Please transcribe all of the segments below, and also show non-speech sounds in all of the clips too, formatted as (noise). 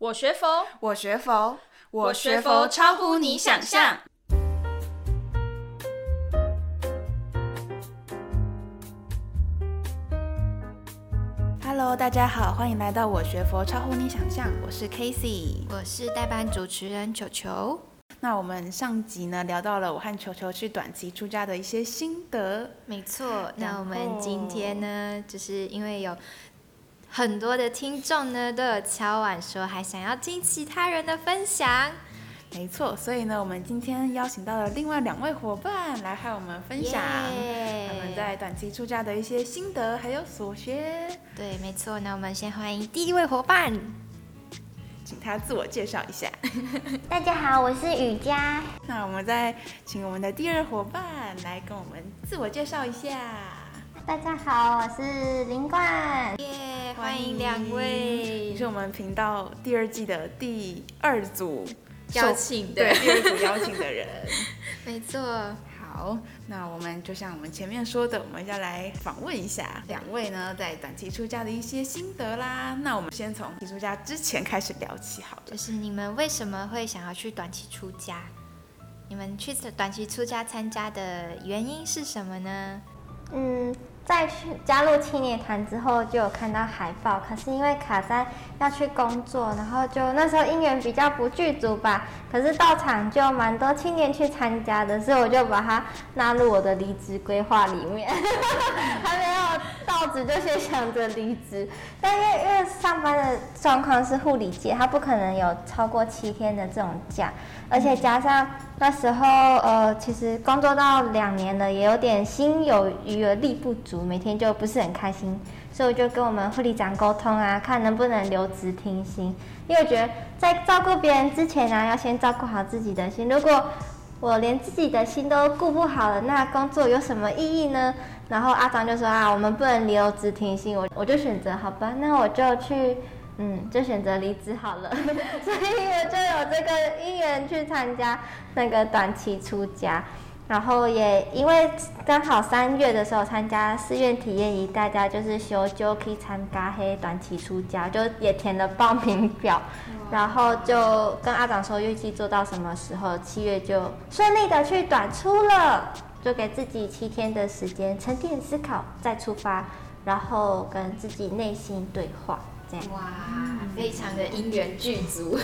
我学佛，我学佛，我学佛超乎你想象。Hello，大家好，欢迎来到我学佛超乎你想象。我是 Casey，我是代班主持人球球。那我们上集呢聊到了我和球球去短期出家的一些心得。没错，那我们今天呢，就是因为有。很多的听众呢都有敲碗说，还想要听其他人的分享。没错，所以呢，我们今天邀请到了另外两位伙伴来和我们分享他们在短期出家的一些心得还有所学。对，没错。那我们先欢迎第一位伙伴，请他自我介绍一下。(laughs) 大家好，我是雨佳。那我们再请我们的第二伙伴来跟我们自我介绍一下。大家好，我是林冠。耶，欢迎两位。你是我们频道第二季的第二组邀请的，对，第二组邀请的人。(laughs) 没错。好，那我们就像我们前面说的，我们要来访问一下两位呢，在短期出家的一些心得啦。那我们先从短期出家之前开始聊起，好了。就是你们为什么会想要去短期出家？你们去短期出家参加的原因是什么呢？嗯。在去加入青年团之后，就有看到海报，可是因为卡在要去工作，然后就那时候因缘比较不具足吧。可是到场就蛮多青年去参加的，所以我就把它纳入我的离职规划里面。(laughs) 还没有到职就先想着离职，但因为因为上班的状况是护理界，他不可能有超过七天的这种假。而且加上那时候，呃，其实工作到两年了，也有点心有余而力不足每天就不是很开心，所以我就跟我们护理长沟通啊，看能不能留职停薪。因为我觉得在照顾别人之前呢、要先照顾好自己的心。如果我连自己的心都顾不好了，那工作有什么意义呢？然后阿长就说啊，我们不能留职停薪，我我就选择好吧，那我就去。嗯，就选择离职好了，(laughs) 所以我就有这个因缘去参加那个短期出家，然后也因为刚好三月的时候参加寺院体验营，大家就是修就可以参加黑短期出家，就也填了报名表，然后就跟阿长说预计做到什么时候，七月就顺利的去短出了，就给自己七天的时间沉淀思考再出发，然后跟自己内心对话。哇，非常的因缘具足。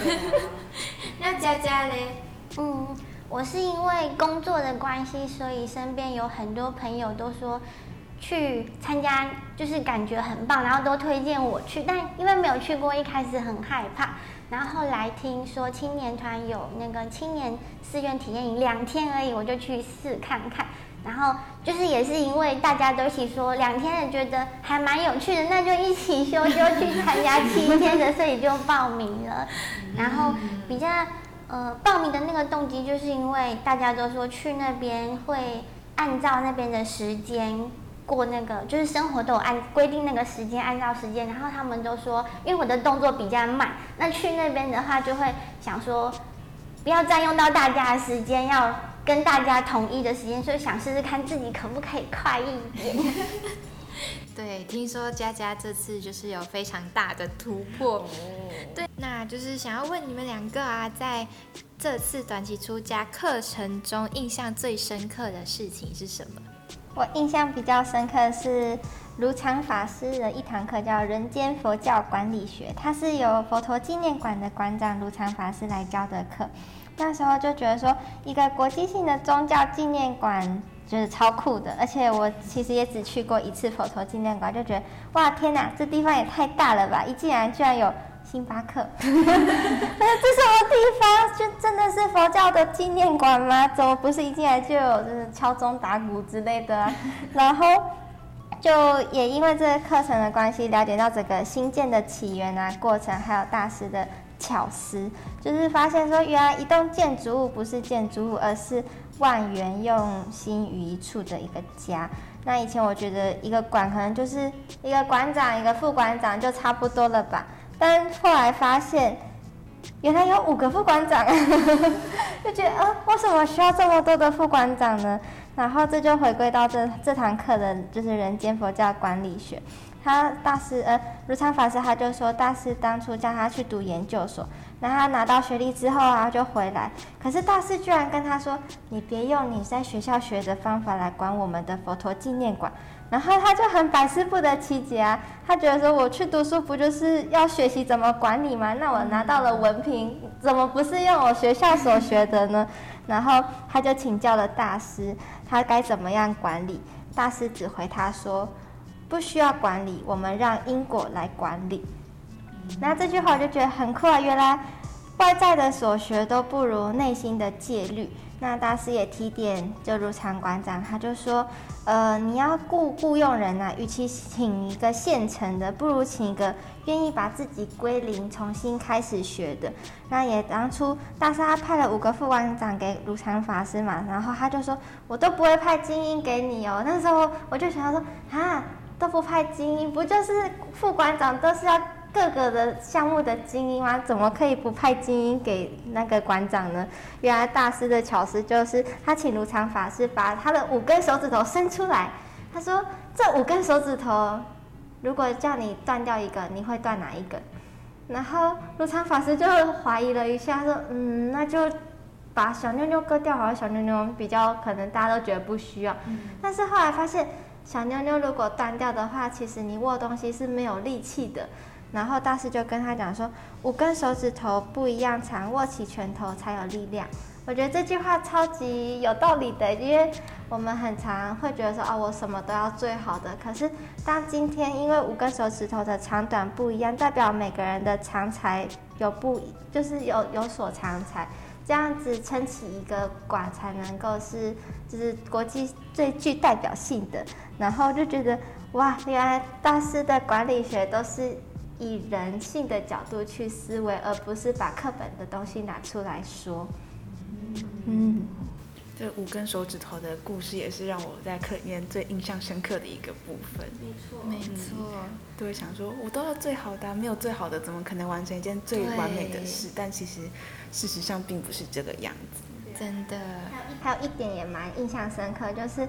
(laughs) 那佳佳嘞？嗯，我是因为工作的关系，所以身边有很多朋友都说去参加，就是感觉很棒，然后都推荐我去。但因为没有去过，一开始很害怕。然后后来听说青年团有那个青年试卷体验营，两天而已，我就去试看看。然后就是也是因为大家都一起说两天的，觉得还蛮有趣的，那就一起修，就去参加七天的，所以就报名了。然后比较呃报名的那个动机，就是因为大家都说去那边会按照那边的时间过那个，就是生活都有按规定那个时间，按照时间。然后他们都说，因为我的动作比较慢，那去那边的话就会想说，不要占用到大家的时间，要。跟大家统一的时间，所以想试试看自己可不可以快一点。对，听说佳佳这次就是有非常大的突破。哦、对，那就是想要问你们两个啊，在这次短期出家课程中，印象最深刻的事情是什么？我印象比较深刻的是卢常法师的一堂课，叫《人间佛教管理学》，它是由佛陀纪念馆的馆长卢常法师来教的课。那时候就觉得说，一个国际性的宗教纪念馆就是超酷的，而且我其实也只去过一次佛陀纪念馆，就觉得哇天哪，这地方也太大了吧！一进来居然有星巴克，(laughs) 那这什么地方？就真的是佛教的纪念馆吗？怎么不是一进来就有就是敲钟打鼓之类的啊？(laughs) 然后就也因为这个课程的关系，了解到整个新建的起源啊、过程，还有大师的。巧思就是发现说，原来一栋建筑物不是建筑物，而是万缘用心于一处的一个家。那以前我觉得一个馆可能就是一个馆长、一个副馆长就差不多了吧，但后来发现原来有五个副馆长，(laughs) 就觉得啊，为什么需要这么多的副馆长呢？然后这就回归到这这堂课的就是人间佛教管理学。他大师呃，如常法师他就说，大师当初叫他去读研究所，那他拿到学历之后啊，就回来。可是大师居然跟他说：“你别用你在学校学的方法来管我们的佛陀纪念馆。”然后他就很百思不得其解啊，他觉得说：“我去读书不就是要学习怎么管理吗？那我拿到了文凭，怎么不是用我学校所学的呢？”然后他就请教了大师，他该怎么样管理？大师只回他说：“不需要管理，我们让因果来管理。”那这句话我就觉得很酷啊！原来外在的所学都不如内心的戒律。那大师也提点，就如常馆长，他就说，呃，你要雇雇佣人啊，与其请一个现成的，不如请一个愿意把自己归零、重新开始学的。那也当初大师他派了五个副馆长给如常法师嘛，然后他就说，我都不会派精英给你哦。那时候我就想说，啊，都不派精英，不就是副馆长都是要。各个的项目的精英吗？怎么可以不派精英给那个馆长呢？原来大师的巧思就是他请卢常法师把他的五根手指头伸出来。他说：“这五根手指头，如果叫你断掉一个，你会断哪一个？”然后卢常法师就怀疑了一下，说：“嗯，那就把小妞妞割掉好像。小妞妞比较可能大家都觉得不需要。嗯、但是后来发现，小妞妞如果断掉的话，其实你握东西是没有力气的。”然后大师就跟他讲说，五根手指头不一样长，握起拳头才有力量。我觉得这句话超级有道理的，因为我们很常会觉得说，哦，我什么都要最好的。可是当今天因为五根手指头的长短不一样，代表每个人的长才有不，就是有有所长才，这样子撑起一个馆才能够是，就是国际最具代表性的。然后就觉得，哇，原来大师的管理学都是。以人性的角度去思维，而不是把课本的东西拿出来说。嗯，这五根手指头的故事也是让我在课里面最印象深刻的一个部分。没错，没错，都会想说，我都要最好的，没有最好的，怎么可能完成一件最完美的事？但其实，事实上并不是这个样子。真的。还有一点也蛮印象深刻，就是。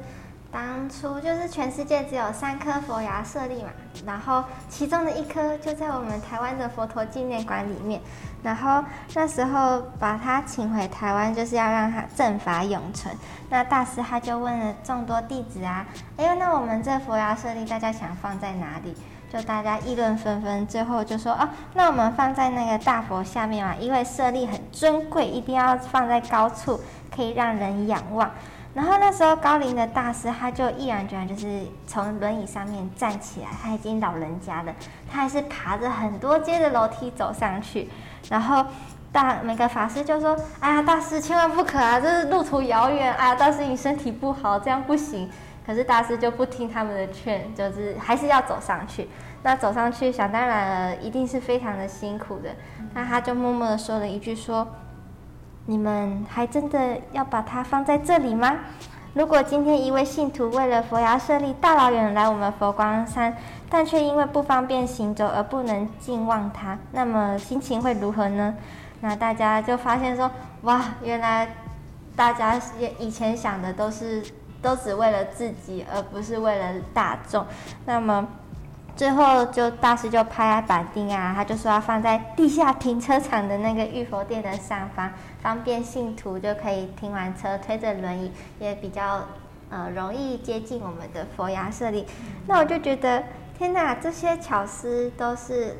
当初就是全世界只有三颗佛牙舍利嘛，然后其中的一颗就在我们台湾的佛陀纪念馆里面，然后那时候把他请回台湾，就是要让他正法永存。那大师他就问了众多弟子啊，哎呦，那我们这佛牙舍利大家想放在哪里？就大家议论纷纷，最后就说哦，那我们放在那个大佛下面嘛，因为舍利很尊贵，一定要放在高处，可以让人仰望。然后那时候高龄的大师他就毅然决然就是从轮椅上面站起来，他已经老人家了，他还是爬着很多阶的楼梯走上去。然后大每个法师就说：“哎呀，大师千万不可啊，这是路途遥远啊，大师你身体不好，这样不行。”可是大师就不听他们的劝，就是还是要走上去。那走上去想当然了，一定是非常的辛苦的。那他就默默的说了一句说。你们还真的要把它放在这里吗？如果今天一位信徒为了佛牙舍利大老远来我们佛光山，但却因为不方便行走而不能敬望它，那么心情会如何呢？那大家就发现说，哇，原来大家以前想的都是都只为了自己，而不是为了大众。那么。最后就大师就拍板定啊，他就说要放在地下停车场的那个玉佛殿的上方，方便信徒就可以停完车推着轮椅，也比较呃容易接近我们的佛牙舍利。那我就觉得天哪，这些巧思都是。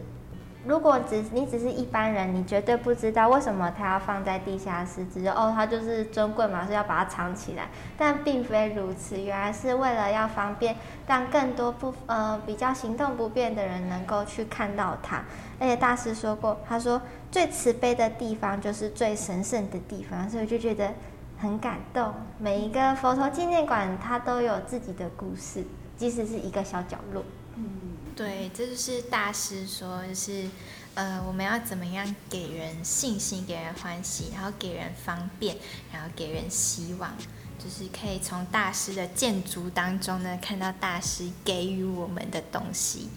如果只你只是一般人，你绝对不知道为什么他要放在地下室，只是哦，他就是尊贵嘛，是要把它藏起来。但并非如此，原来是为了要方便，让更多不呃比较行动不便的人能够去看到它。而且大师说过，他说最慈悲的地方就是最神圣的地方，所以我就觉得很感动。每一个佛陀纪念馆，它都有自己的故事，即使是一个小角落。嗯。对，这就是大师说，就是，呃，我们要怎么样给人信心，给人欢喜，然后给人方便，然后给人希望，就是可以从大师的建筑当中呢，看到大师给予我们的东西。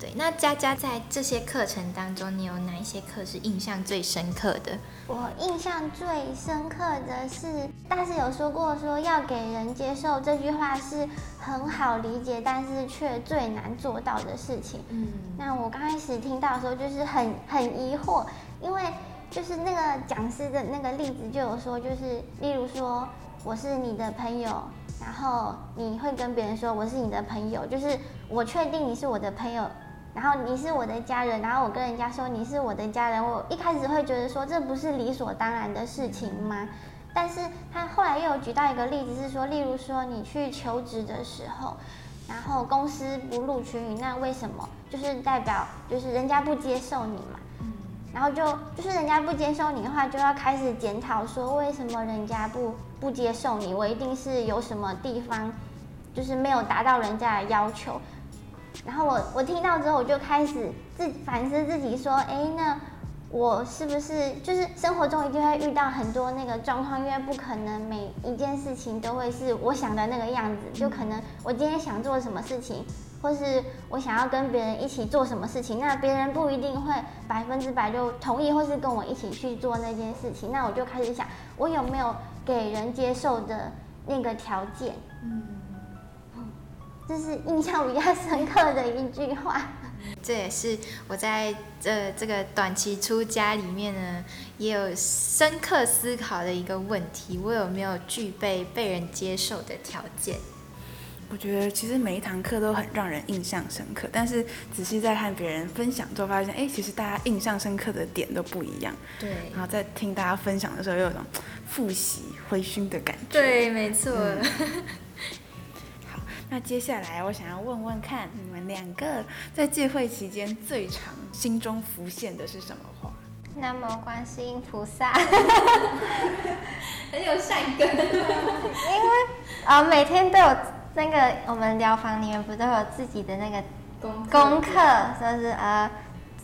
对，那佳佳在这些课程当中，你有哪一些课是印象最深刻的？我印象最深刻的是，大师有说过，说要给人接受这句话是很好理解，但是却最难做到的事情。嗯，那我刚开始听到的时候，就是很很疑惑，因为就是那个讲师的那个例子就有说，就是例如说我是你的朋友，然后你会跟别人说我是你的朋友，就是我确定你是我的朋友。然后你是我的家人，然后我跟人家说你是我的家人，我一开始会觉得说这不是理所当然的事情吗？但是他后来又有举到一个例子是说，例如说你去求职的时候，然后公司不录取你，那为什么？就是代表就是人家不接受你嘛。然后就就是人家不接受你的话，就要开始检讨说为什么人家不不接受你？我一定是有什么地方就是没有达到人家的要求。然后我我听到之后，我就开始自反思自己，说，哎，那我是不是就是生活中一定会遇到很多那个状况？因为不可能每一件事情都会是我想的那个样子，就可能我今天想做什么事情，或是我想要跟别人一起做什么事情，那别人不一定会百分之百就同意，或是跟我一起去做那件事情。那我就开始想，我有没有给人接受的那个条件？嗯。这是印象比较深刻的一句话，(laughs) 这也是我在这这个短期出家里面呢，也有深刻思考的一个问题：我有没有具备被人接受的条件？我觉得其实每一堂课都很让人印象深刻，但是仔细在和别人分享之后，发现哎，其实大家印象深刻的点都不一样。对。然后在听大家分享的时候，又有种复习回熏的感觉。对，没错。嗯 (laughs) 那接下来我想要问问看，你们两个在聚会期间最常心中浮现的是什么话？南无观世音菩萨，(laughs) 很有善根。(laughs) 因为啊、哦，每天都有那个我们疗房里面不都有自己的那个功课，说、就是呃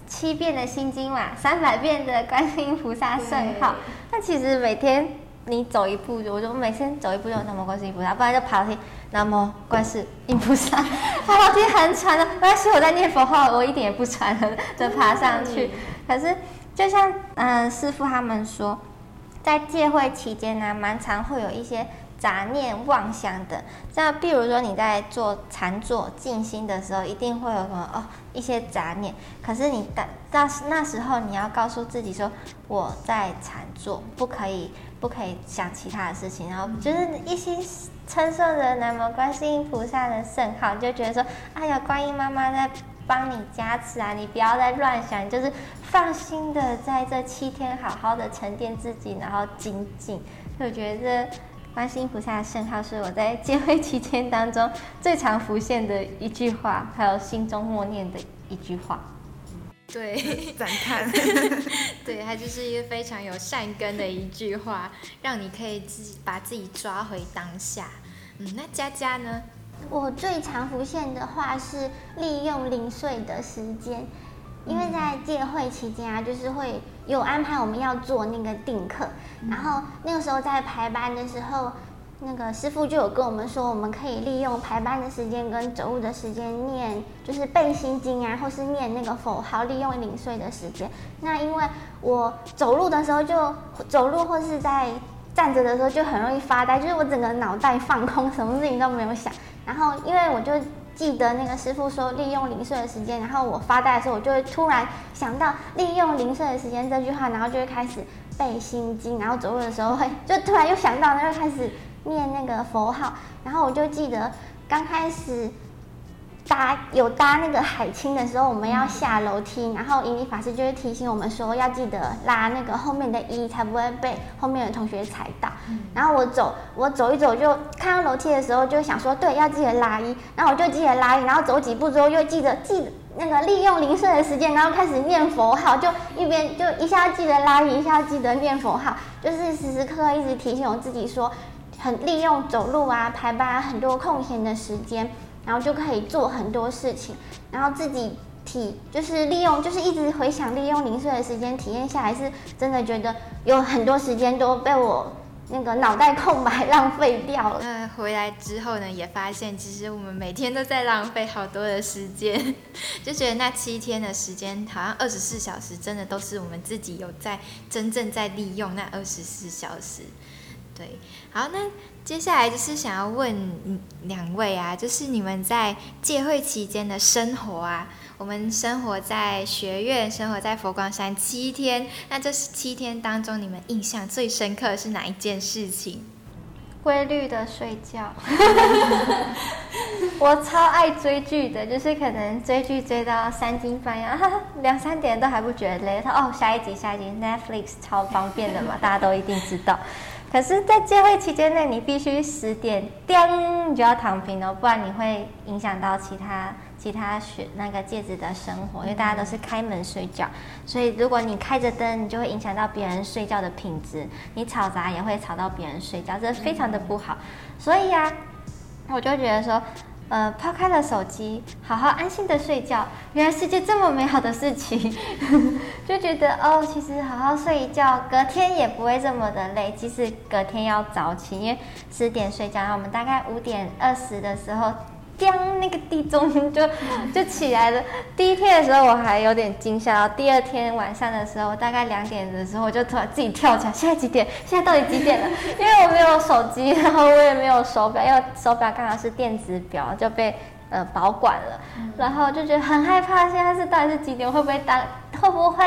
七遍的心经嘛，三百遍的观世音菩萨圣号。那其实每天。你走一步，我就每天走一步就南无观世音菩萨，不然就爬楼梯南无观世音菩萨，爬楼梯很喘的。但是，我在念佛号，我一点也不喘的，就爬上去。可是就像嗯师傅他们说，在戒会期间呢，蛮常会有一些杂念妄想的。像比如说你在做禅坐静心的时候，一定会有什么哦一些杂念。可是你到到那时候，你要告诉自己说，我在禅坐，不可以。不可以想其他的事情，然后就是一心称颂着南无观世音菩萨的圣号，就觉得说，哎呀，观音妈妈在帮你加持啊，你不要再乱想，就是放心的在这七天好好的沉淀自己，然后精进。就觉得观世音菩萨的圣号是我在戒会期间当中最常浮现的一句话，还有心中默念的一句话。对，(laughs) 赞叹。(laughs) 对，它就是一个非常有善根的一句话，让你可以自己把自己抓回当下。嗯，那佳佳呢？我最常浮现的话是利用零碎的时间，因为在戒会期间啊，就是会有安排我们要做那个定课，然后那个时候在排班的时候。那个师傅就有跟我们说，我们可以利用排班的时间跟走路的时间念，就是背心经啊，或是念那个佛号，利用零碎的时间。那因为我走路的时候就走路，或是在站着的时候就很容易发呆，就是我整个脑袋放空，什么事情都没有想。然后因为我就记得那个师傅说利用零碎的时间，然后我发呆的时候，我就会突然想到利用零碎的时间这句话，然后就会开始背心经，然后走路的时候会就突然又想到，那就开始。念那个佛号，然后我就记得刚开始搭有搭那个海青的时候，我们要下楼梯，然后引领法师就会提醒我们说要记得拉那个后面的衣，才不会被后面的同学踩到。然后我走，我走一走就看到楼梯的时候就想说，对，要记得拉衣，然后我就记得拉衣，然后走几步之后又记得记得那个利用零碎的时间，然后开始念佛号，就一边就一下记得拉衣，一下记得念佛号，就是时时刻刻一直提醒我自己说。很利用走路啊、排班啊，很多空闲的时间，然后就可以做很多事情，然后自己体就是利用，就是一直回想利用零碎的时间体验下来，是真的觉得有很多时间都被我那个脑袋空白浪费掉了。那回来之后呢，也发现其实我们每天都在浪费好多的时间，(laughs) 就觉得那七天的时间好像二十四小时，真的都是我们自己有在真正在利用那二十四小时。对，好，那接下来就是想要问两位啊，就是你们在戒会期间的生活啊。我们生活在学院，生活在佛光山七天。那这七天当中，你们印象最深刻的是哪一件事情？规律的睡觉。我超爱追剧的，就是可能追剧追到三更半夜，(laughs) 两三点都还不觉得累。他哦，下一集，下一集，Netflix 超方便的嘛，大家都一定知道。可是，在戒会期间内，你必须十点叮，你就要躺平哦，不然你会影响到其他。其他学那个戒指的生活，因为大家都是开门睡觉，所以如果你开着灯，你就会影响到别人睡觉的品质，你吵杂也会吵到别人睡觉，这非常的不好。所以呀、啊，我就觉得说，呃，抛开了手机，好好安心的睡觉，原来世界这么美好的事情，(laughs) 就觉得哦，其实好好睡一觉，隔天也不会这么的累。即使隔天要早起，因为十点睡觉，然后我们大概五点二十的时候。当那个地钟就 (laughs) 就起来了。第一天的时候我还有点惊吓，然后第二天晚上的时候，大概两点的时候，我就突然自己跳起来。现在几点？现在到底几点了？因为我没有手机，然后我也没有手表，因为手表刚好是电子表，就被呃保管了。然后就觉得很害怕，现在是到底是几点？会不会当会不会？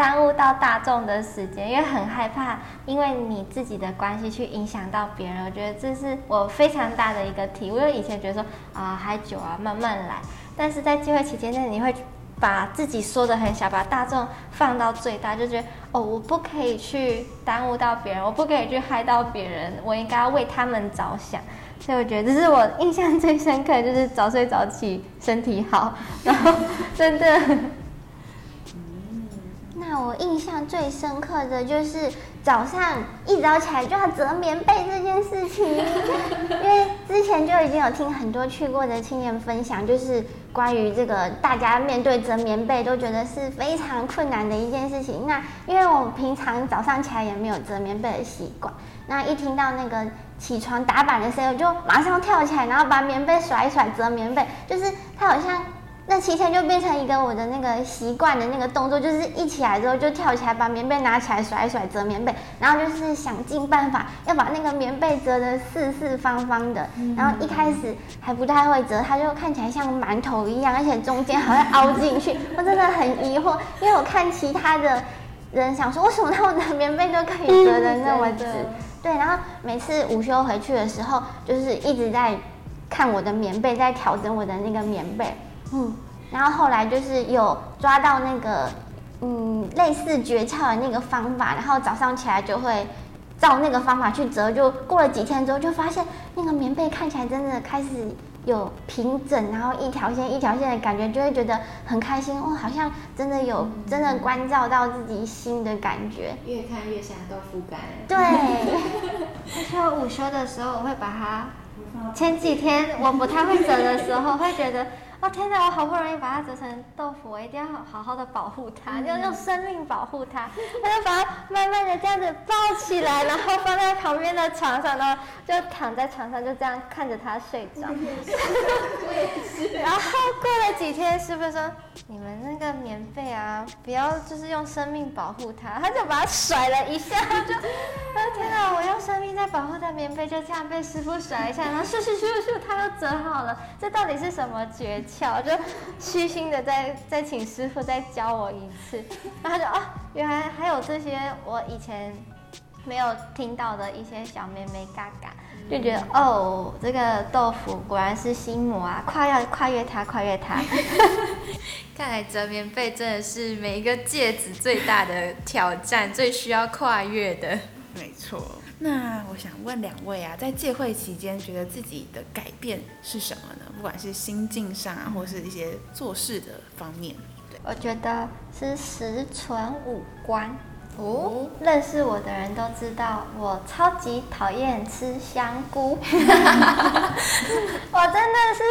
耽误到大众的时间，因为很害怕，因为你自己的关系去影响到别人。我觉得这是我非常大的一个体悟。因为以前觉得说啊还久啊，慢慢来。但是在戒会期间内，你会把自己缩得很小，把大众放到最大，就觉得哦，我不可以去耽误到别人，我不可以去害到别人，我应该要为他们着想。所以我觉得这是我印象最深刻，就是早睡早起，身体好，然后真的。那我印象最深刻的就是早上一早起来就要折棉被这件事情，(laughs) 因为之前就已经有听很多去过的青年分享，就是关于这个大家面对折棉被都觉得是非常困难的一件事情。那因为我平常早上起来也没有折棉被的习惯，那一听到那个起床打板的声音，我就马上跳起来，然后把棉被甩一甩，折棉被，就是它好像。那七天就变成一个我的那个习惯的那个动作，就是一起来之后就跳起来把棉被拿起来甩一甩折棉被，然后就是想尽办法要把那个棉被折得四四方方的。然后一开始还不太会折，它就看起来像馒头一样，而且中间还会凹进去。我真的很疑惑，因为我看其他的人想说，为什么他们的棉被都可以折得那么直？对，然后每次午休回去的时候，就是一直在看我的棉被，在调整我的那个棉被。嗯，然后后来就是有抓到那个，嗯，类似诀窍的那个方法，然后早上起来就会照那个方法去折，就过了几天之后，就发现那个棉被看起来真的开始有平整，然后一条线一条线的感觉，就会觉得很开心哦，好像真的有真的关照到自己心的感觉。越看越像豆腐干。对，而且我午休的时候我会把它，(laughs) 前几天我不太会折的时候会觉得。哦天哪！我好不容易把它折成豆腐，我一定要好好的保护它，要用生命保护它。(laughs) 我就把它慢慢的这样子抱起来，然后放在旁边的床上，然后就躺在床上，就这样看着它睡着。(laughs) 然后过了几天，师傅说：“你们那个棉被啊，不要就是用生命保护它。”他就把它甩了一下，(laughs) 就，哦天哪！我用生命在保护它，棉被就这样被师傅甩一下，然后咻咻咻咻，它又折好了。这到底是什么诀？窍，就虚心的再再请师傅再教我一次，然后他就哦，原来还有这些我以前没有听到的一些小妹妹嘎嘎，就觉得哦，这个豆腐果然是心魔啊，跨要跨越它，跨越它。(laughs) 看来折棉被真的是每一个戒指最大的挑战，最需要跨越的。没错。那我想问两位啊，在戒会期间，觉得自己的改变是什么呢？不管是心境上啊，或是一些做事的方面。对，我觉得是十存五观。哦，认识我的人都知道，我超级讨厌吃香菇。(laughs) 我真的是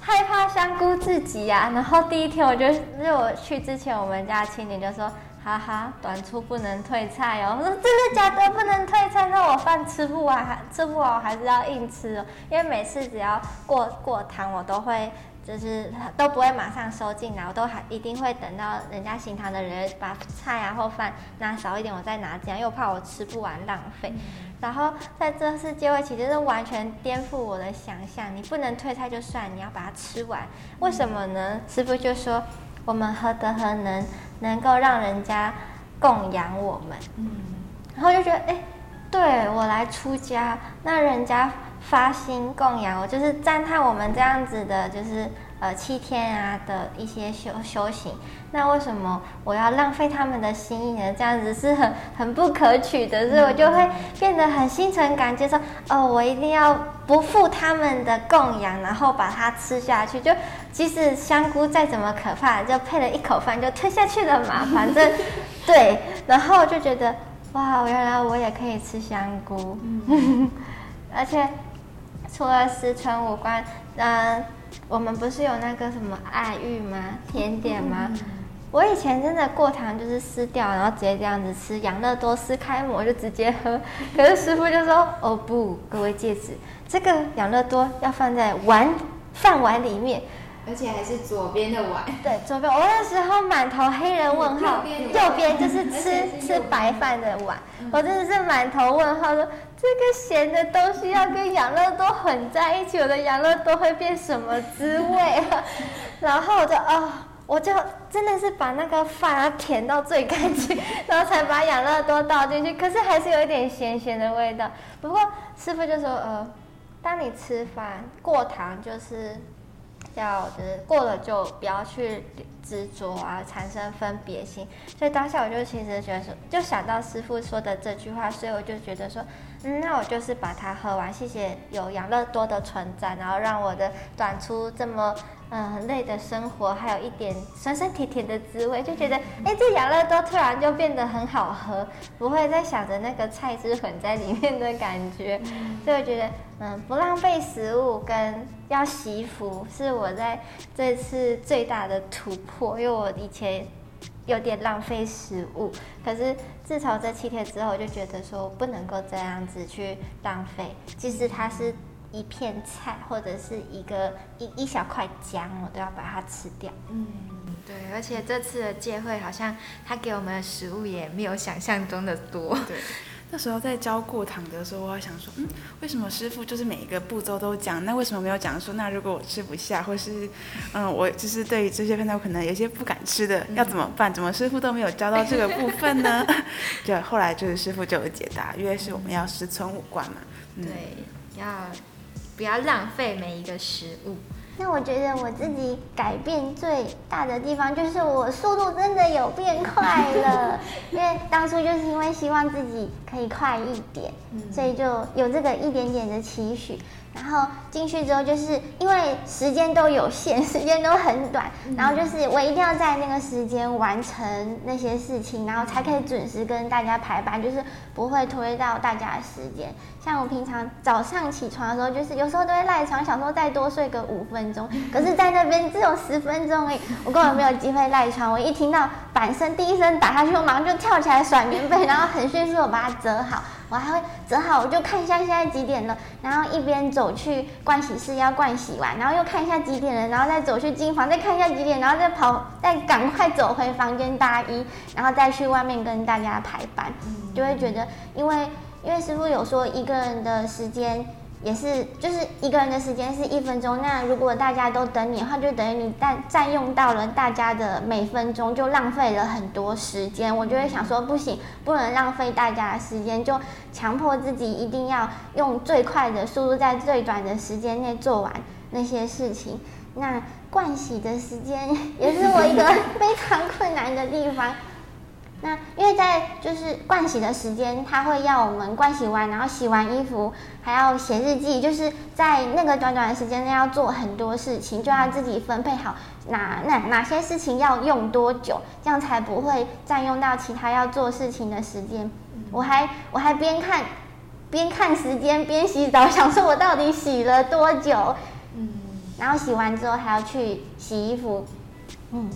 害怕香菇自己呀、啊。然后第一天我就，因为我去之前，我们家青年就说。哈哈，短粗不能退菜哦。我说真的假的不能退菜？那我饭吃不完，还吃不完，我还是要硬吃哦。因为每次只要过过堂，我都会就是都不会马上收进来，我都还一定会等到人家行堂的人把菜啊或饭拿少一点，我再拿进来，又怕我吃不完浪费。然后在这次机会，其实是完全颠覆我的想象。你不能退菜就算，你要把它吃完，为什么呢？师傅就说。我们何德何能，能够让人家供养我们？嗯，然后就觉得，哎，对我来出家，那人家发心供养我，就是赞叹我们这样子的，就是。呃，七天啊的一些修修行，那为什么我要浪费他们的心意呢？这样子是很很不可取的，所以我就会变得很心存感激，说哦，我一定要不负他们的供养，然后把它吃下去。就即使香菇再怎么可怕，就配了一口饭就吞下去了嘛，反正 (laughs) 对。然后我就觉得哇，原来我也可以吃香菇，嗯、(laughs) 而且除了十存五官，嗯、呃。我们不是有那个什么爱玉吗？甜点吗？我以前真的过糖就是撕掉，然后直接这样子吃。养乐多撕开膜就直接喝。可是师傅就说：“哦不，各位戒指，这个养乐多要放在碗饭碗里面，而且还是左边的碗。”对，左边。我那时候满头黑人问号，右边就是吃吃白饭的碗。我真的是满头问号说。这个咸的东西要跟养乐多混在一起，我的养乐多会变什么滋味啊？(laughs) 然后我就啊、哦，我就真的是把那个饭啊舔到最干净，然后才把养乐多倒进去。可是还是有一点咸咸的味道。不过师傅就说，呃，当你吃饭过糖，就是要就是过了就不要去执着啊，产生分别心。所以当下我就其实觉得说，就想到师傅说的这句话，所以我就觉得说。嗯，那我就是把它喝完，谢谢有养乐多的存在，然后让我的短粗这么嗯很累的生活，还有一点酸酸甜甜的滋味，就觉得哎，这养乐多突然就变得很好喝，不会再想着那个菜汁混在里面的感觉，所以我觉得嗯不浪费食物跟要惜福是我在这次最大的突破，因为我以前。有点浪费食物，可是自从这七天之后，我就觉得说不能够这样子去浪费。即使它是一片菜或者是一个一一小块姜，我都要把它吃掉。嗯，对，而且这次的戒会好像他给我们的食物也没有想象中的多。(laughs) 对。那时候在教过堂的时候，我还想说，嗯，为什么师傅就是每一个步骤都讲？那为什么没有讲说，那如果我吃不下，或是，嗯，我就是对于这些饭菜我可能有些不敢吃的，要怎么办？怎么师傅都没有教到这个部分呢？(laughs) 就后来就是师傅就有解答，因为是我们要十存五官嘛。嗯、对，要不要浪费每一个食物？那我觉得我自己改变最大的地方，就是我速度真的有变快了。(laughs) 因为当初就是因为希望自己可以快一点，所以就有这个一点点的期许。然后进去之后，就是因为时间都有限，(laughs) 时间都很短，然后就是我一定要在那个时间完成那些事情，然后才可以准时跟大家排班，就是不会拖到大家的时间。像我平常早上起床的时候，就是有时候都会赖床，想说再多睡个五分钟，(laughs) 可是在那边只有十分钟而已，我根本没有机会赖床。我一听到板声第一声打下去，我马上就跳起来甩棉被，然后很迅速的把它折好。我还会折好，我就看一下现在几点了，然后一边走去盥洗室要盥洗完，然后又看一下几点了，然后再走去金房再看一下几点，然后再跑，再赶快走回房间大衣，然后再去外面跟大家排班，就会觉得，因为因为师傅有说一个人的时间。也是，就是一个人的时间是一分钟。那如果大家都等你的话，就等于你占占用到了大家的每分钟，就浪费了很多时间。我就会想说，不行，不能浪费大家的时间，就强迫自己一定要用最快的速度，在最短的时间内做完那些事情。那盥洗的时间也是我一个 (laughs) 非常困难的地方。那因为在就是盥洗的时间，他会要我们盥洗完，然后洗完衣服还要写日记，就是在那个短短的时间内要做很多事情，就要自己分配好哪哪哪些事情要用多久，这样才不会占用到其他要做事情的时间。我还我还边看边看时间边洗澡，(laughs) 想说我到底洗了多久？嗯，然后洗完之后还要去洗衣服，嗯，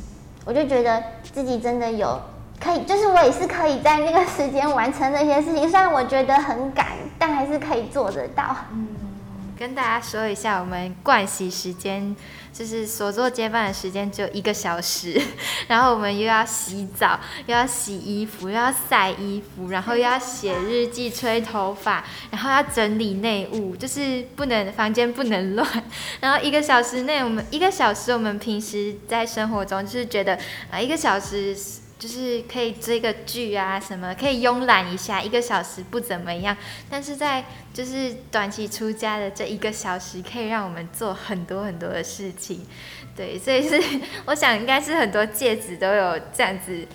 我就觉得自己真的有。可以，就是我也是可以在那个时间完成那些事情，虽然我觉得很赶，但还是可以做得到。嗯，跟大家说一下，我们盥洗时间就是所做接班的时间只有一个小时，(laughs) 然后我们又要洗澡，又要洗衣服，又要晒衣服，然后又要写日记、吹头发，然后要整理内务，就是不能房间不能乱。(laughs) 然后一个小时内，我们一个小时，我们平时在生活中就是觉得啊，一个小时。就是可以追个剧啊，什么可以慵懒一下，一个小时不怎么样。但是在就是短期出家的这一个小时，可以让我们做很多很多的事情。对，所以是我想应该是很多戒指都有这样子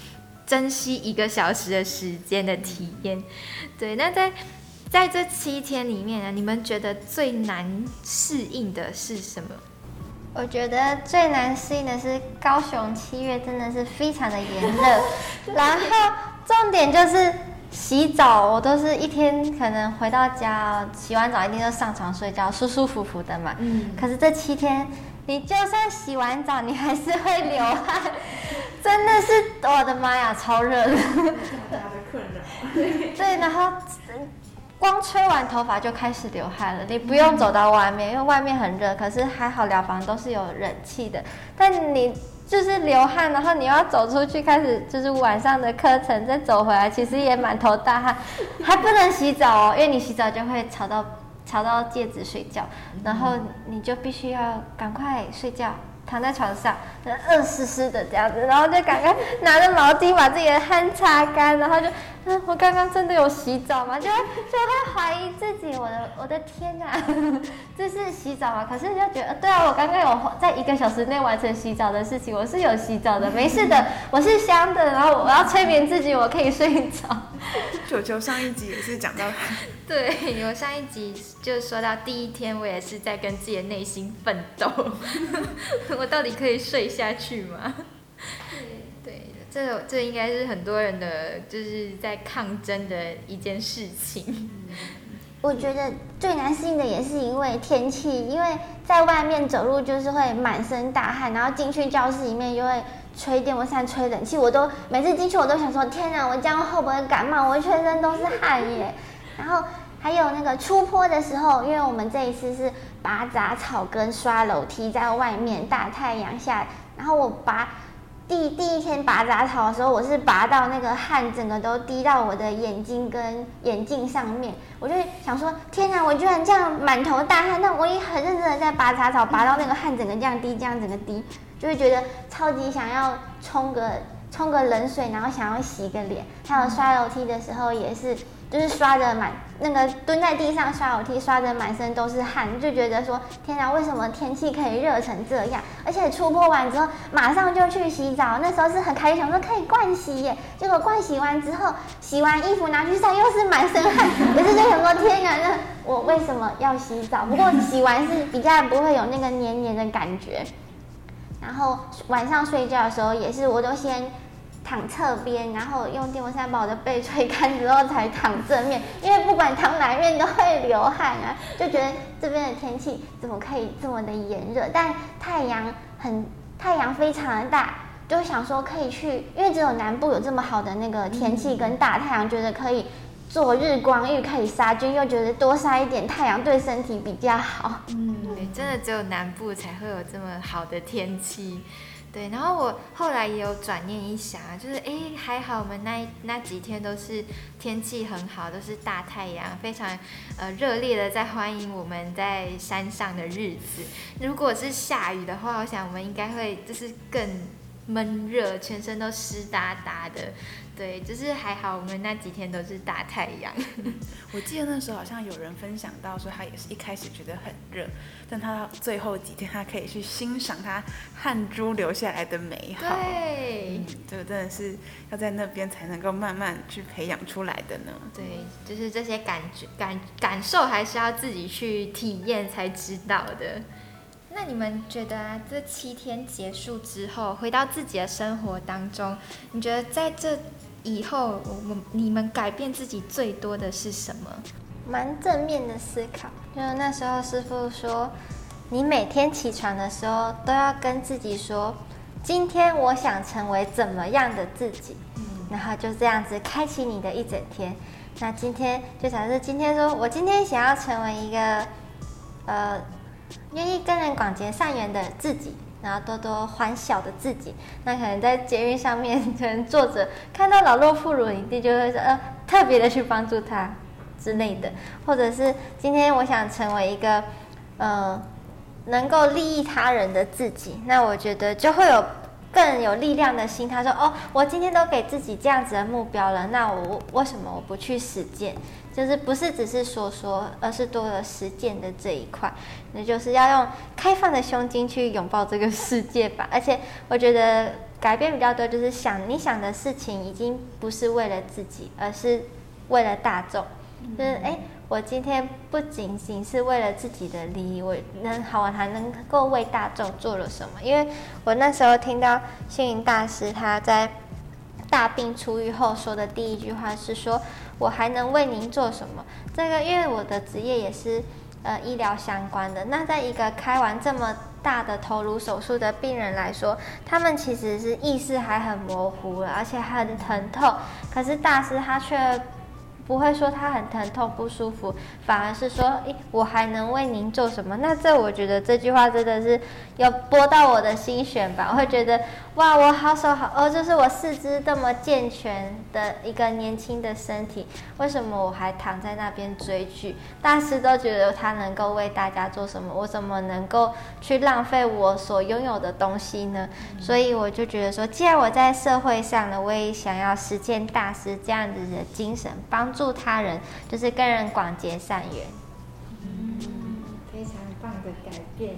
珍惜一个小时的时间的体验。对，那在在这七天里面呢，你们觉得最难适应的是什么？我觉得最难适应的是高雄七月真的是非常的炎热，(laughs) 然后重点就是洗澡，我都是一天可能回到家洗完澡一定就上床睡觉，舒舒服服的嘛。嗯。可是这七天，你就算洗完澡，你还是会流汗，(laughs) 真的是我的妈呀，超热的。(laughs) 对，然后。光吹完头发就开始流汗了，你不用走到外面，因为外面很热。可是还好疗房都是有冷气的，但你就是流汗，然后你要走出去开始就是晚上的课程，再走回来，其实也满头大汗，还不能洗澡哦，因为你洗澡就会吵到吵到戒指睡觉，然后你就必须要赶快睡觉。躺在床上，热湿湿的这样子，然后就赶快拿着毛巾把自己的汗擦干，然后就，嗯，我刚刚真的有洗澡吗？就就会怀疑自己，我的我的天哪，(laughs) 这是洗澡吗？可是就觉得，对啊，我刚刚有在一个小时内完成洗澡的事情，我是有洗澡的，没事的，我是香的，然后我要催眠自己，我可以睡着。(laughs) 球球上一集也是讲到，对，我上一集就说到第一天，我也是在跟自己的内心奋斗，(laughs) 我到底可以睡下去吗？对，这这应该是很多人的就是在抗争的一件事情。我觉得最难适应的也是因为天气，因为在外面走路就是会满身大汗，然后进去教室里面又会。吹电风扇、吹冷气，我都每次进去我都想说：天哪，我这样会不会感冒？我全身都是汗耶。然后还有那个出坡的时候，因为我们这一次是拔杂草跟刷楼梯，在外面大太阳下，然后我拔第第一天拔杂草的时候，我是拔到那个汗整个都滴到我的眼睛跟眼镜上面，我就想说：天哪，我居然这样满头大汗！那我也很认真的在拔杂草，拔到那个汗整个这样滴，这样整个滴。就会觉得超级想要冲个冲个冷水，然后想要洗个脸。还有刷楼梯的时候也是，就是刷的满那个蹲在地上刷楼梯，刷的满身都是汗，就觉得说天哪，为什么天气可以热成这样？而且出坡完之后马上就去洗澡，那时候是很开心，想说可以灌洗耶。结果灌洗完之后，洗完衣服拿去晒，又是满身汗。(laughs) 不是就想说天哪，那我为什么要洗澡？不过洗完是比较不会有那个黏黏的感觉。然后晚上睡觉的时候也是，我都先躺侧边，然后用电风扇把我的背吹干之后才躺正面，因为不管躺哪一面都会流汗啊，就觉得这边的天气怎么可以这么的炎热？但太阳很太阳非常的大，就想说可以去，因为只有南部有这么好的那个天气跟大太阳，觉得可以。做日光浴可以杀菌，又觉得多晒一点太阳对身体比较好。嗯，对，真的只有南部才会有这么好的天气。对，然后我后来也有转念一想啊，就是哎，还好我们那那几天都是天气很好，都是大太阳，非常呃热烈的在欢迎我们在山上的日子。如果是下雨的话，我想我们应该会就是更闷热，全身都湿哒哒的。对，就是还好，我们那几天都是大太阳。(laughs) 我记得那时候好像有人分享到说，他也是一开始觉得很热，但他到最后几天他可以去欣赏他汗珠流下来的美好。对，嗯，这个真的是要在那边才能够慢慢去培养出来的呢。对，就是这些感觉感感受还是要自己去体验才知道的。那你们觉得啊，这七天结束之后，回到自己的生活当中，你觉得在这以后，我们你们改变自己最多的是什么？蛮正面的思考，就是那时候师傅说，你每天起床的时候都要跟自己说，今天我想成为怎么样的自己。然后就这样子开启你的一整天。那今天就假设今天说我今天想要成为一个呃愿意跟人广结善缘的自己。然后多多欢笑的自己，那可能在捷运上面，(laughs) 可能坐着看到老弱妇孺，一定就会说呃特别的去帮助他之类的，或者是今天我想成为一个呃能够利益他人的自己，那我觉得就会有更有力量的心。他说哦，我今天都给自己这样子的目标了，那我为什么我不去实践？就是不是只是说说，而是多了实践的这一块，那就是要用开放的胸襟去拥抱这个世界吧。而且我觉得改变比较多，就是想你想的事情已经不是为了自己，而是为了大众。就是哎，我今天不仅仅是为了自己的利益，我能好，我还能够为大众做了什么？因为我那时候听到星云大师他在大病初愈后说的第一句话是说。我还能为您做什么？这个，因为我的职业也是呃医疗相关的。那在一个开完这么大的头颅手术的病人来说，他们其实是意识还很模糊了，而且很疼痛。可是大师他却。不会说他很疼痛不舒服，反而是说，诶，我还能为您做什么？那这我觉得这句话真的是要拨到我的心弦吧。我会觉得，哇，我好手好哦，就是我四肢这么健全的一个年轻的身体，为什么我还躺在那边追剧？大师都觉得他能够为大家做什么，我怎么能够去浪费我所拥有的东西呢？所以我就觉得说，既然我在社会上呢，我也想要实践大师这样子的精神，帮。助他人就是跟人广结善缘，嗯，非常棒的改变。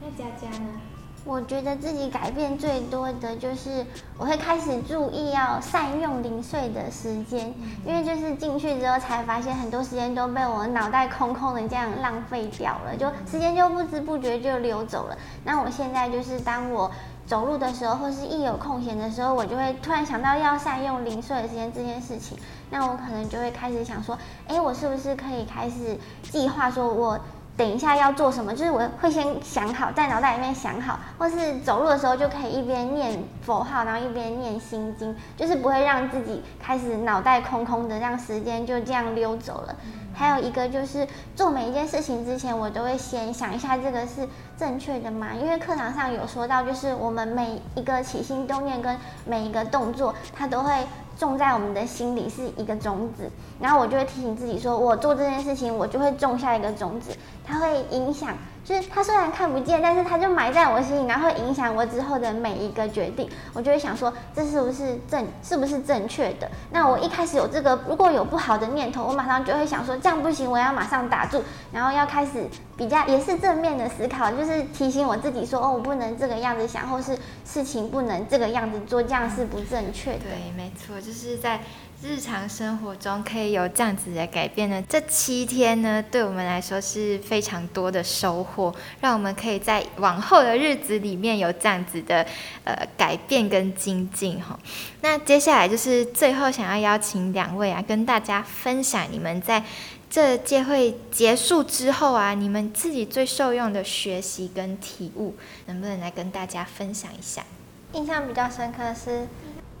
那佳佳呢？我觉得自己改变最多的就是我会开始注意要善用零碎的时间，因为就是进去之后才发现很多时间都被我脑袋空空的这样浪费掉了，就时间就不知不觉就溜走了。那我现在就是当我。走路的时候，或是一有空闲的时候，我就会突然想到要善用零碎的时间这件事情。那我可能就会开始想说，诶，我是不是可以开始计划，说我等一下要做什么？就是我会先想好，在脑袋里面想好，或是走路的时候就可以一边念佛号，然后一边念心经，就是不会让自己开始脑袋空空的，让时间就这样溜走了。还有一个就是做每一件事情之前，我都会先想一下这个是正确的吗？因为课堂上有说到，就是我们每一个起心动念跟每一个动作，它都会种在我们的心里是一个种子。然后我就会提醒自己说，我做这件事情，我就会种下一个种子，它会影响。就是它虽然看不见，但是它就埋在我心里，然后影响我之后的每一个决定。我就会想说，这是不是正，是不是正确的？那我一开始有这个，如果有不好的念头，我马上就会想说，这样不行，我要马上打住，然后要开始比较也是正面的思考，就是提醒我自己说，哦，我不能这个样子想，或是事情不能这个样子做，这样是不正确的。对，没错，就是在。日常生活中可以有这样子的改变呢？这七天呢，对我们来说是非常多的收获，让我们可以在往后的日子里面有这样子的呃改变跟精进哈。那接下来就是最后想要邀请两位啊，跟大家分享你们在这届会结束之后啊，你们自己最受用的学习跟体悟，能不能来跟大家分享一下？印象比较深刻的是，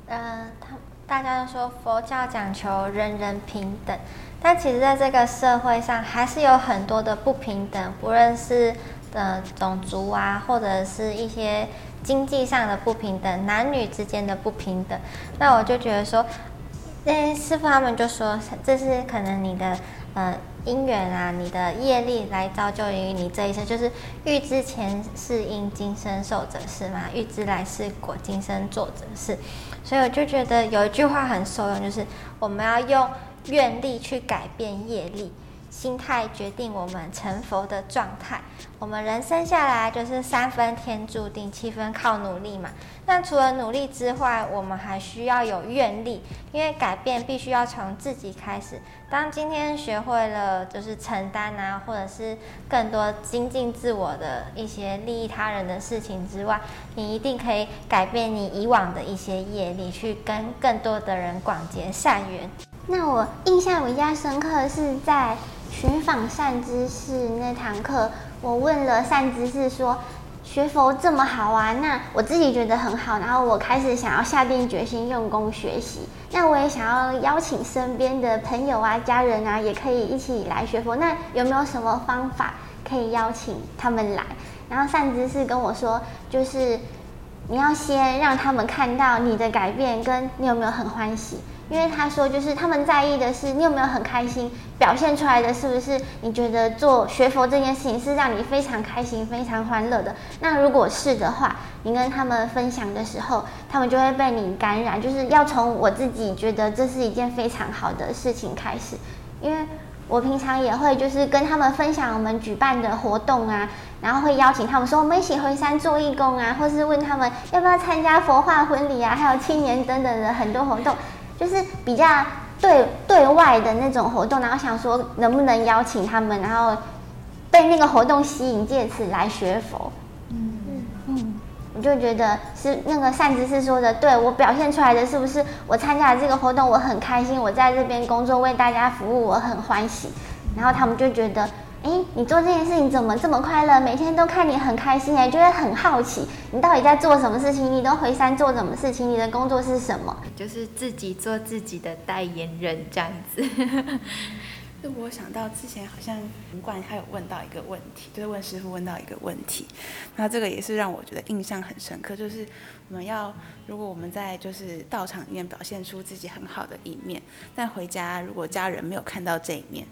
呃，他。大家都说佛教讲求人人平等，但其实在这个社会上还是有很多的不平等，不论是呃种族啊，或者是一些经济上的不平等，男女之间的不平等。那我就觉得说，那师傅他们就说，这是可能你的呃因缘啊，你的业力来造就于你这一生，就是欲知前世因，今生受者是嘛，欲知来世果，今生做者是。所以我就觉得有一句话很受用，就是我们要用愿力去改变业力，心态决定我们成佛的状态。我们人生下来就是三分天注定，七分靠努力嘛。那除了努力之外，我们还需要有愿力，因为改变必须要从自己开始。当今天学会了就是承担啊，或者是更多精进自我的一些利益他人的事情之外，你一定可以改变你以往的一些业力，去跟更多的人广结善缘。那我印象比较深刻是在寻访善知识那堂课，我问了善知识说。学佛这么好啊，那我自己觉得很好，然后我开始想要下定决心用功学习。那我也想要邀请身边的朋友啊、家人啊，也可以一起来学佛。那有没有什么方法可以邀请他们来？然后善知识跟我说，就是你要先让他们看到你的改变，跟你有没有很欢喜。因为他说，就是他们在意的是你有没有很开心，表现出来的是不是你觉得做学佛这件事情是让你非常开心、非常欢乐的？那如果是的话，你跟他们分享的时候，他们就会被你感染。就是要从我自己觉得这是一件非常好的事情开始，因为我平常也会就是跟他们分享我们举办的活动啊，然后会邀请他们说我们一起回山做义工啊，或是问他们要不要参加佛化婚礼啊，还有青年等等的很多活动。就是比较对对外的那种活动，然后想说能不能邀请他们，然后被那个活动吸引，借此来学佛。嗯嗯，我就觉得是那个善知识说的，对我表现出来的是不是我参加了这个活动，我很开心，我在这边工作为大家服务，我很欢喜，然后他们就觉得。哎，你做这件事情怎么这么快乐？每天都看你很开心，哎，就会很好奇，你到底在做什么事情？你都回山做什么事情？你的工作是什么？就是自己做自己的代言人这样子。就我想到之前好像林冠他有问到一个问题，就是问师傅问到一个问题，那这个也是让我觉得印象很深刻，就是我们要如果我们在就是道场里面表现出自己很好的一面，但回家如果家人没有看到这一面。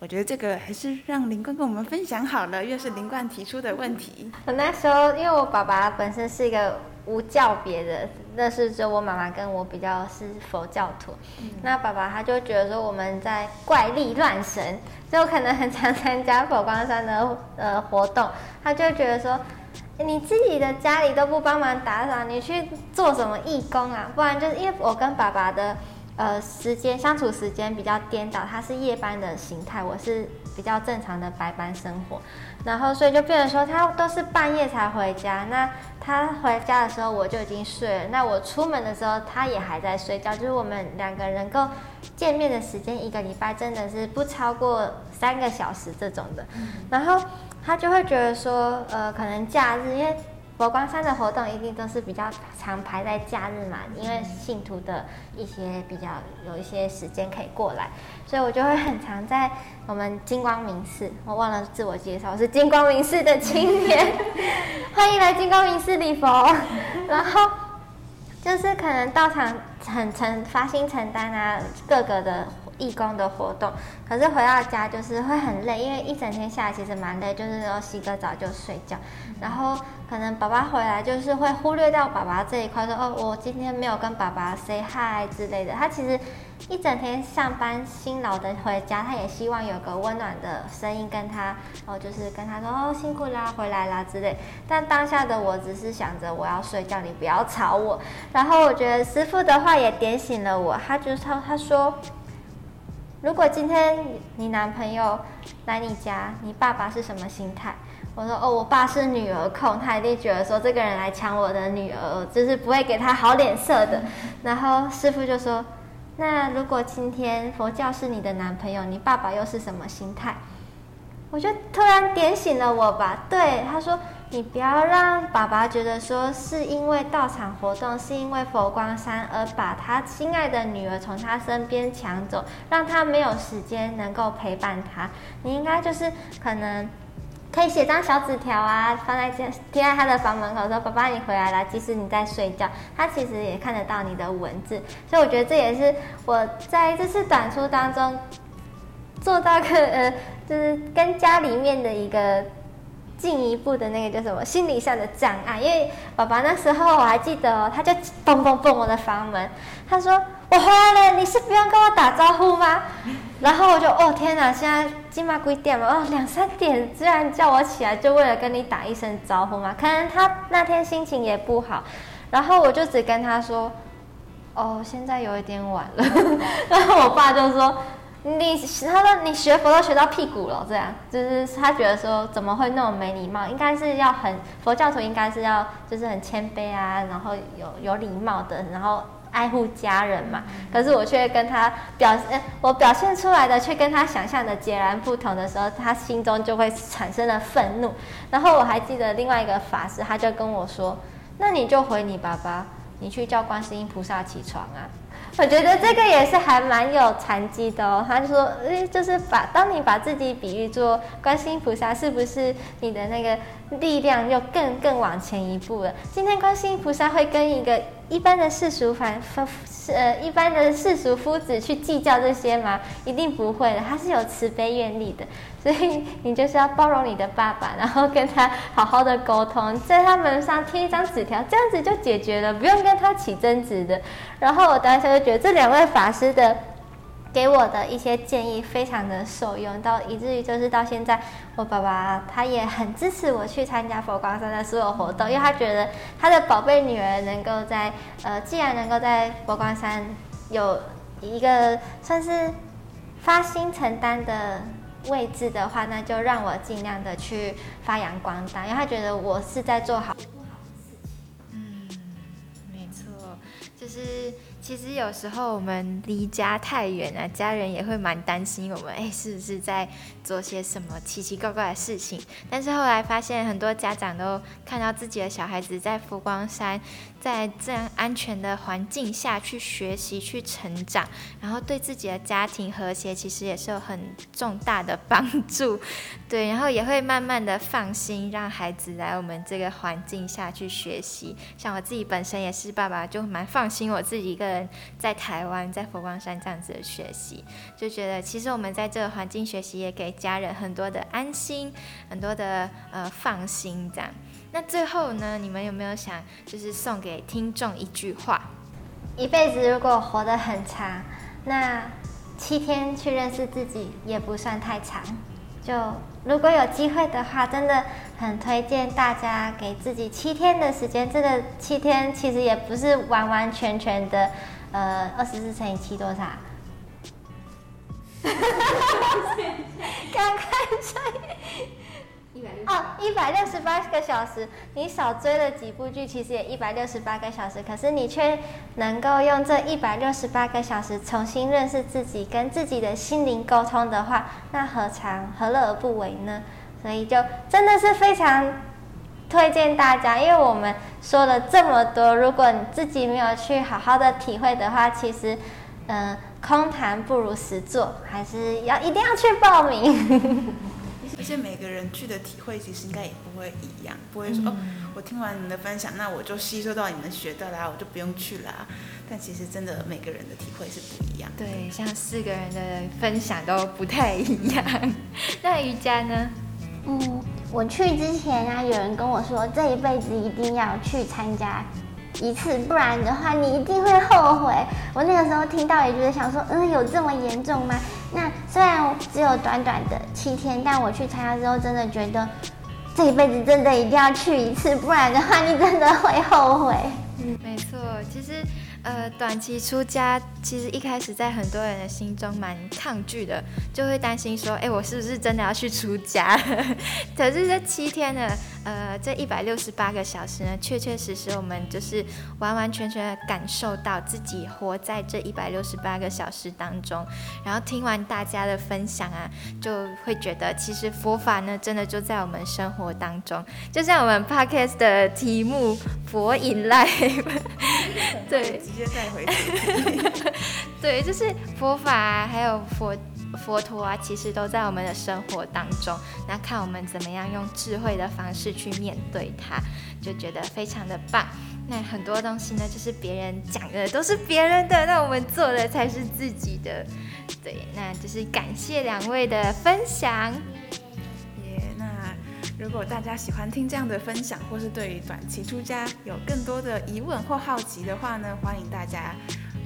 我觉得这个还是让林冠跟我们分享好了，越是林冠提出的问题。我那时候因为我爸爸本身是一个无教别的，那是只有我妈妈跟我比较是佛教徒。嗯、那爸爸他就觉得说我们在怪力乱神，就可能很常参加佛光山的呃活动，他就觉得说你自己的家里都不帮忙打扫，你去做什么义工啊？不然就是因为我跟爸爸的。呃，时间相处时间比较颠倒，他是夜班的形态，我是比较正常的白班生活，然后所以就变成说他都是半夜才回家，那他回家的时候我就已经睡了，那我出门的时候他也还在睡觉，就是我们两个人够见面的时间一个礼拜真的是不超过三个小时这种的，然后他就会觉得说，呃，可能假日因为。佛光山的活动一定都是比较常排在假日嘛，因为信徒的一些比较有一些时间可以过来，所以我就会很常在我们金光明寺。我忘了自我介绍，我是金光明寺的青年，(laughs) 欢迎来金光明寺礼佛。然 (laughs) 后就是可能到场很承发心承担啊，各个的。义工的活动，可是回到家就是会很累，因为一整天下来其实蛮累，就是说洗个澡就睡觉，然后可能爸爸回来就是会忽略掉爸爸这一块，说哦，我今天没有跟爸爸 say hi 之类的。他其实一整天上班辛劳的回家，他也希望有个温暖的声音跟他哦，就是跟他说哦，辛苦啦，回来啦之类。但当下的我只是想着我要睡觉，你不要吵我。然后我觉得师傅的话也点醒了我，他就是他他说。如果今天你男朋友来你家，你爸爸是什么心态？我说哦，我爸是女儿控，他一定觉得说这个人来抢我的女儿，就是不会给他好脸色的。(laughs) 然后师傅就说，那如果今天佛教是你的男朋友，你爸爸又是什么心态？我就突然点醒了我吧。对，他说。你不要让爸爸觉得说是因为道场活动，是因为佛光山而把他心爱的女儿从他身边抢走，让他没有时间能够陪伴他。你应该就是可能可以写张小纸条啊，放在贴在他的房门口，说：“爸爸，你回来了。”即使你在睡觉，他其实也看得到你的文字。所以我觉得这也是我在这次短书当中做到个呃，就是跟家里面的一个。进一步的那个叫什么心理上的障碍，因为爸爸那时候我还记得，他就蹦蹦蹦我的房门，他说我回来了，你是不用跟我打招呼吗？(laughs) 然后我就哦天哪，现在今晚几点了？哦两三点，居然叫我起来就为了跟你打一声招呼吗？可能他那天心情也不好，然后我就只跟他说，哦现在有一点晚了，(laughs) 然后我爸就说。你他说你学佛都学到屁股了，这样就是他觉得说怎么会那么没礼貌？应该是要很佛教徒应该是要就是很谦卑啊，然后有有礼貌的，然后爱护家人嘛。可是我却跟他表现，我表现出来的却跟他想象的截然不同的时候，他心中就会产生了愤怒。然后我还记得另外一个法师，他就跟我说：“那你就回你爸爸，你去叫观世音菩萨起床啊。”我觉得这个也是还蛮有禅机的哦。他就说，诶，就是把当你把自己比喻做观世音菩萨，是不是你的那个力量又更更往前一步了？今天观世音菩萨会跟一个一般的世俗凡夫，呃，一般的世俗夫子去计较这些吗？一定不会的，他是有慈悲愿力的。所以你就是要包容你的爸爸，然后跟他好好的沟通，在他门上贴一张纸条，这样子就解决了，不用跟他起争执的。然后我当时就觉得这两位法师的给我的一些建议非常的受用，到以至于就是到现在，我爸爸他也很支持我去参加佛光山的所有活动，因为他觉得他的宝贝女儿能够在呃，既然能够在佛光山有一个算是发心承担的。位置的话，那就让我尽量的去发扬光大，因为他觉得我是在做好。嗯，没错，就是。其实有时候我们离家太远了，家人也会蛮担心我们，哎，是不是在做些什么奇奇怪怪的事情？但是后来发现，很多家长都看到自己的小孩子在佛光山，在这样安全的环境下去学习、去成长，然后对自己的家庭和谐，其实也是有很重大的帮助。对，然后也会慢慢的放心，让孩子来我们这个环境下去学习。像我自己本身也是爸爸，就蛮放心我自己一个人在台湾，在佛光山这样子的学习，就觉得其实我们在这个环境学习，也给家人很多的安心，很多的呃放心这样。那最后呢，你们有没有想就是送给听众一句话？一辈子如果活得很长，那七天去认识自己也不算太长。就如果有机会的话，真的很推荐大家给自己七天的时间。这个七天其实也不是完完全全的，呃，二十四乘以七多少？(laughs) (laughs) 哦，一百六十八个小时，你少追了几部剧，其实也一百六十八个小时。可是你却能够用这一百六十八个小时重新认识自己，跟自己的心灵沟通的话，那何尝何乐而不为呢？所以就真的是非常推荐大家，因为我们说了这么多，如果你自己没有去好好的体会的话，其实，嗯、呃，空谈不如实做，还是要一定要去报名。(laughs) 而且每个人去的体会其实应该也不会一样，不会说、嗯、哦，我听完你们的分享，那我就吸收到你们学的啦，我就不用去啦。但其实真的每个人的体会是不一样。对，像四个人的分享都不太一样。那瑜伽呢？嗯，我去之前啊，有人跟我说，这一辈子一定要去参加一次，不然的话你一定会后悔。我那个时候听到也觉得想说，嗯，有这么严重吗？那虽然只有短短的七天，但我去参加之后，真的觉得这一辈子真的一定要去一次，不然的话你真的会后悔。嗯，没错，其实。呃，短期出家其实一开始在很多人的心中蛮抗拒的，就会担心说，哎，我是不是真的要去出家？(laughs) 可是这七天呢，呃，这一百六十八个小时呢，确确实实我们就是完完全全的感受到自己活在这一百六十八个小时当中。然后听完大家的分享啊，就会觉得其实佛法呢，真的就在我们生活当中，就像我们 (laughs) podcast 的题目“佛 in life”，对。直接带回去。(laughs) 对，就是佛法啊，还有佛佛陀啊，其实都在我们的生活当中。那看我们怎么样用智慧的方式去面对它，就觉得非常的棒。那很多东西呢，就是别人讲的都是别人的，那我们做的才是自己的。对，那就是感谢两位的分享。如果大家喜欢听这样的分享，或是对于短期出家有更多的疑问或好奇的话呢，欢迎大家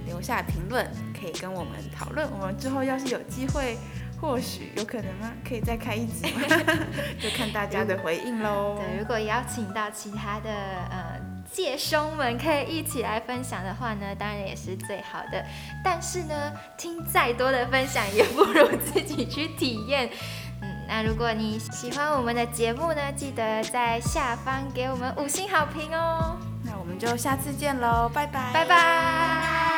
留下评论，可以跟我们讨论。我们之后要是有机会，或许有可能吗？可以再开一集吗？(laughs) 就看大家的回应喽。对，如果邀请到其他的呃戒兄们可以一起来分享的话呢，当然也是最好的。但是呢，听再多的分享，也不如自己去体验。那如果你喜欢我们的节目呢，记得在下方给我们五星好评哦。那我们就下次见喽，拜拜，拜拜。